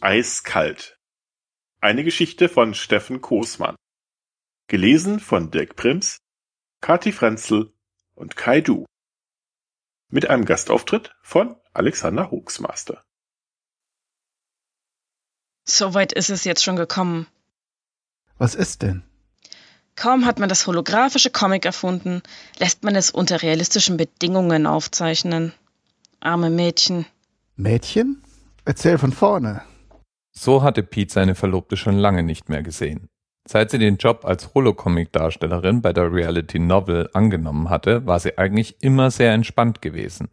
Eiskalt. Eine Geschichte von Steffen Koßmann. Gelesen von Dirk Prims, Kati Frenzel und Kai Du. Mit einem Gastauftritt von Alexander Hoaxmaster. Soweit ist es jetzt schon gekommen. Was ist denn? Kaum hat man das holographische Comic erfunden, lässt man es unter realistischen Bedingungen aufzeichnen. Arme Mädchen. Mädchen? Erzähl von vorne. So hatte Pete seine Verlobte schon lange nicht mehr gesehen. Seit sie den Job als Holocomic-Darstellerin bei der Reality Novel angenommen hatte, war sie eigentlich immer sehr entspannt gewesen.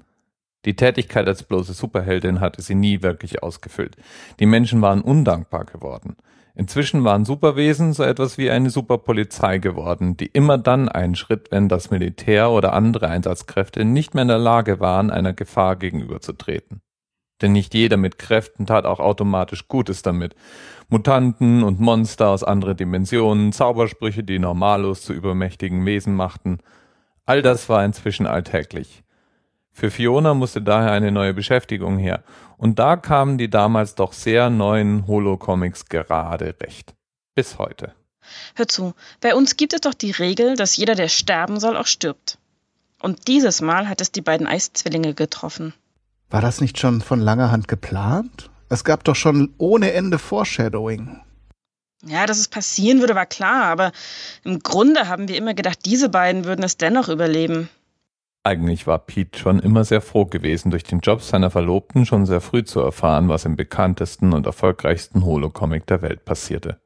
Die Tätigkeit als bloße Superheldin hatte sie nie wirklich ausgefüllt. Die Menschen waren undankbar geworden. Inzwischen waren Superwesen so etwas wie eine Superpolizei geworden, die immer dann einschritt, wenn das Militär oder andere Einsatzkräfte nicht mehr in der Lage waren, einer Gefahr gegenüberzutreten. Denn nicht jeder mit Kräften tat auch automatisch Gutes damit. Mutanten und Monster aus anderen Dimensionen, Zaubersprüche, die Normalos zu übermächtigen Wesen machten. All das war inzwischen alltäglich. Für Fiona musste daher eine neue Beschäftigung her. Und da kamen die damals doch sehr neuen Holo-Comics gerade recht. Bis heute. Hör zu, bei uns gibt es doch die Regel, dass jeder, der sterben soll, auch stirbt. Und dieses Mal hat es die beiden Eiszwillinge getroffen. War das nicht schon von langer Hand geplant? Es gab doch schon ohne Ende Foreshadowing. Ja, dass es passieren würde, war klar, aber im Grunde haben wir immer gedacht, diese beiden würden es dennoch überleben. Eigentlich war Pete schon immer sehr froh gewesen, durch den Job seiner Verlobten schon sehr früh zu erfahren, was im bekanntesten und erfolgreichsten Holocomic der Welt passierte.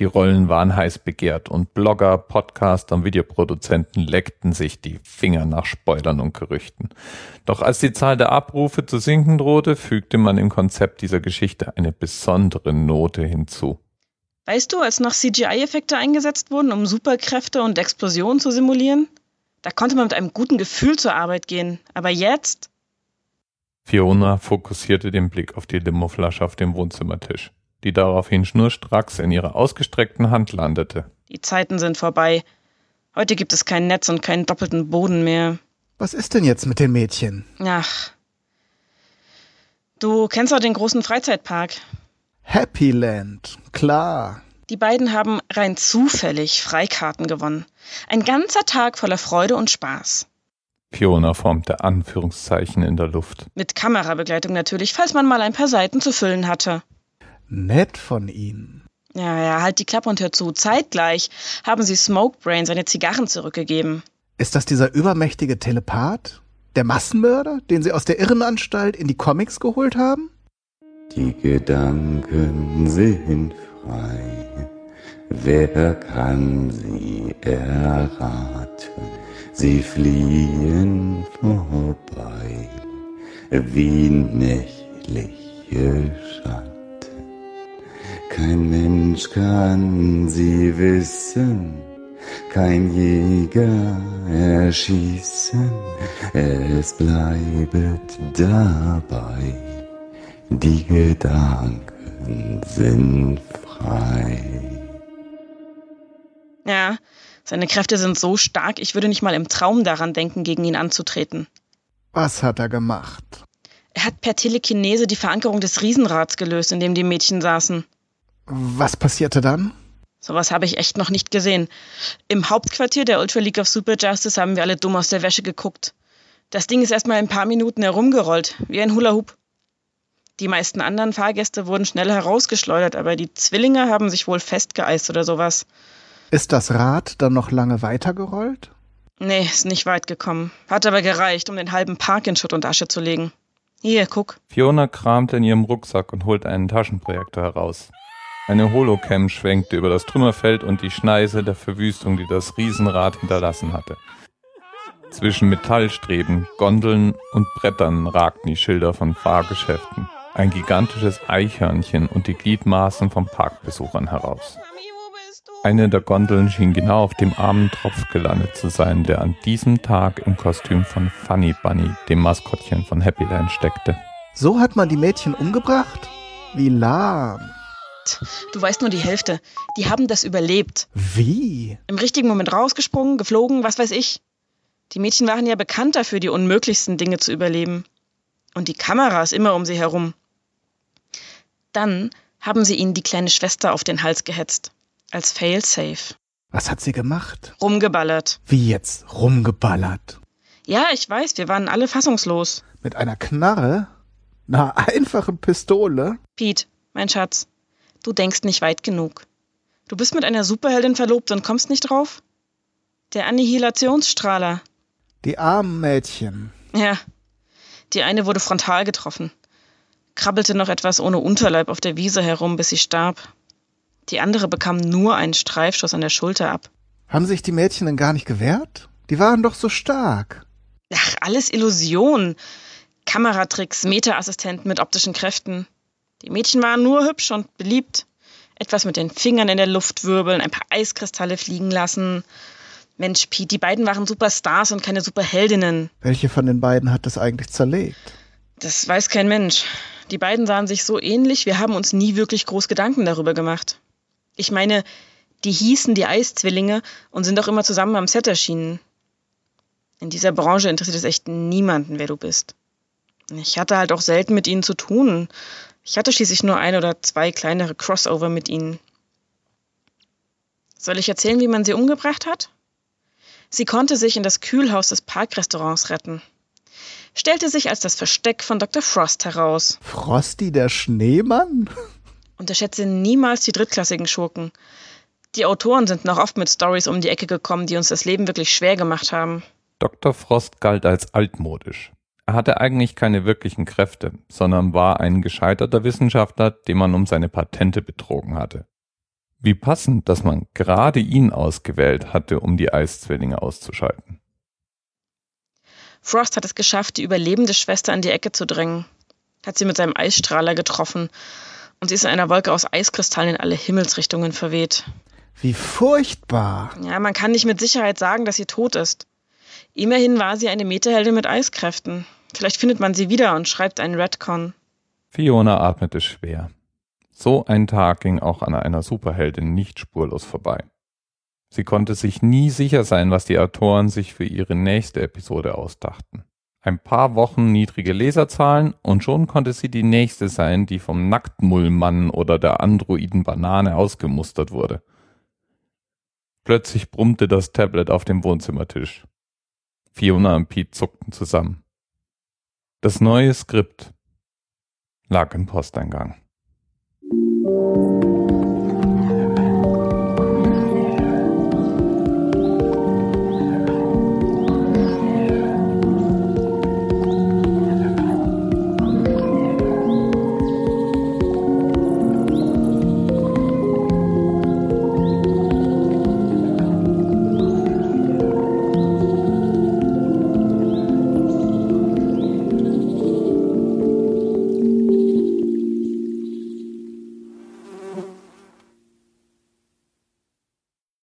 Die Rollen waren heiß begehrt und Blogger, Podcaster und Videoproduzenten leckten sich die Finger nach Spoilern und Gerüchten. Doch als die Zahl der Abrufe zu sinken drohte, fügte man im Konzept dieser Geschichte eine besondere Note hinzu. Weißt du, als noch CGI-Effekte eingesetzt wurden, um Superkräfte und Explosionen zu simulieren? Da konnte man mit einem guten Gefühl zur Arbeit gehen. Aber jetzt? Fiona fokussierte den Blick auf die Limoflasche auf dem Wohnzimmertisch die daraufhin schnurstracks in ihrer ausgestreckten Hand landete. Die Zeiten sind vorbei. Heute gibt es kein Netz und keinen doppelten Boden mehr. Was ist denn jetzt mit den Mädchen? Ach. Du kennst doch den großen Freizeitpark. Happyland, klar. Die beiden haben rein zufällig Freikarten gewonnen. Ein ganzer Tag voller Freude und Spaß. Fiona formte Anführungszeichen in der Luft. Mit Kamerabegleitung natürlich, falls man mal ein paar Seiten zu füllen hatte. Nett von Ihnen. Ja, ja, halt die Klappe und hör zu. Zeitgleich haben sie Smokebrain seine Zigarren zurückgegeben. Ist das dieser übermächtige Telepath? Der Massenmörder, den Sie aus der Irrenanstalt in die Comics geholt haben? Die Gedanken sind frei. Wer kann sie erraten? Sie fliehen vorbei wie nächtliche Schatten. Kein Mensch kann sie wissen, kein Jäger erschießen, es bleibt dabei, die Gedanken sind frei. Ja, seine Kräfte sind so stark, ich würde nicht mal im Traum daran denken, gegen ihn anzutreten. Was hat er gemacht? Er hat per Telekinese die Verankerung des Riesenrads gelöst, in dem die Mädchen saßen. Was passierte dann? Sowas habe ich echt noch nicht gesehen. Im Hauptquartier der Ultra League of Super Justice haben wir alle dumm aus der Wäsche geguckt. Das Ding ist erstmal ein paar Minuten herumgerollt, wie ein Hula Hoop. Die meisten anderen Fahrgäste wurden schnell herausgeschleudert, aber die Zwillinge haben sich wohl festgeeist oder sowas. Ist das Rad dann noch lange weitergerollt? Nee, ist nicht weit gekommen. Hat aber gereicht, um den halben Park in Schutt und Asche zu legen. Hier, guck. Fiona kramte in ihrem Rucksack und holte einen Taschenprojektor heraus. Eine Holocam schwenkte über das Trümmerfeld und die Schneise der Verwüstung, die das Riesenrad hinterlassen hatte. Zwischen Metallstreben, Gondeln und Brettern ragten die Schilder von Fahrgeschäften, ein gigantisches Eichhörnchen und die Gliedmaßen von Parkbesuchern heraus. Eine der Gondeln schien genau auf dem armen Tropf gelandet zu sein, der an diesem Tag im Kostüm von Funny Bunny, dem Maskottchen von Happyland, steckte. So hat man die Mädchen umgebracht? Wie lahm. Du weißt nur die Hälfte. Die haben das überlebt. Wie? Im richtigen Moment rausgesprungen, geflogen, was weiß ich. Die Mädchen waren ja bekannt dafür, die unmöglichsten Dinge zu überleben. Und die Kameras immer um sie herum. Dann haben sie ihnen die kleine Schwester auf den Hals gehetzt. Als Failsafe. Was hat sie gemacht? Rumgeballert. Wie jetzt? Rumgeballert. Ja, ich weiß, wir waren alle fassungslos. Mit einer Knarre? Na, einfachen Pistole? Pete, mein Schatz, du denkst nicht weit genug. Du bist mit einer Superheldin verlobt und kommst nicht drauf? Der Annihilationsstrahler. Die armen Mädchen. Ja. Die eine wurde frontal getroffen. Krabbelte noch etwas ohne Unterleib auf der Wiese herum, bis sie starb. Die andere bekam nur einen Streifschuss an der Schulter ab. Haben sich die Mädchen denn gar nicht gewehrt? Die waren doch so stark. Ach, alles Illusion. Kameratricks, Metaassistenten mit optischen Kräften. Die Mädchen waren nur hübsch und beliebt. Etwas mit den Fingern in der Luft wirbeln, ein paar Eiskristalle fliegen lassen. Mensch, Pete, die beiden waren Superstars und keine Superheldinnen. Welche von den beiden hat das eigentlich zerlegt? Das weiß kein Mensch. Die beiden sahen sich so ähnlich, wir haben uns nie wirklich groß Gedanken darüber gemacht. Ich meine, die hießen die Eiszwillinge und sind auch immer zusammen am Set erschienen. In dieser Branche interessiert es echt niemanden, wer du bist. Ich hatte halt auch selten mit ihnen zu tun. Ich hatte schließlich nur ein oder zwei kleinere Crossover mit ihnen. Soll ich erzählen, wie man sie umgebracht hat? Sie konnte sich in das Kühlhaus des Parkrestaurants retten. Stellte sich als das Versteck von Dr. Frost heraus. Frosty der Schneemann? Unterschätze niemals die drittklassigen Schurken. Die Autoren sind noch oft mit Stories um die Ecke gekommen, die uns das Leben wirklich schwer gemacht haben. Dr. Frost galt als altmodisch. Er hatte eigentlich keine wirklichen Kräfte, sondern war ein gescheiterter Wissenschaftler, den man um seine Patente betrogen hatte. Wie passend, dass man gerade ihn ausgewählt hatte, um die Eiszwillinge auszuschalten. Frost hat es geschafft, die überlebende Schwester an die Ecke zu drängen. Hat sie mit seinem Eisstrahler getroffen und sie ist in einer Wolke aus Eiskristallen in alle Himmelsrichtungen verweht. Wie furchtbar. Ja, man kann nicht mit Sicherheit sagen, dass sie tot ist. Immerhin war sie eine Meterheldin mit Eiskräften. Vielleicht findet man sie wieder und schreibt einen Redcon. Fiona atmete schwer. So ein Tag ging auch an einer Superheldin nicht spurlos vorbei. Sie konnte sich nie sicher sein, was die Autoren sich für ihre nächste Episode ausdachten. Ein paar Wochen niedrige Leserzahlen und schon konnte sie die nächste sein, die vom Nacktmullmann oder der Androiden Banane ausgemustert wurde. Plötzlich brummte das Tablet auf dem Wohnzimmertisch. Fiona und Pete zuckten zusammen. Das neue Skript lag im Posteingang.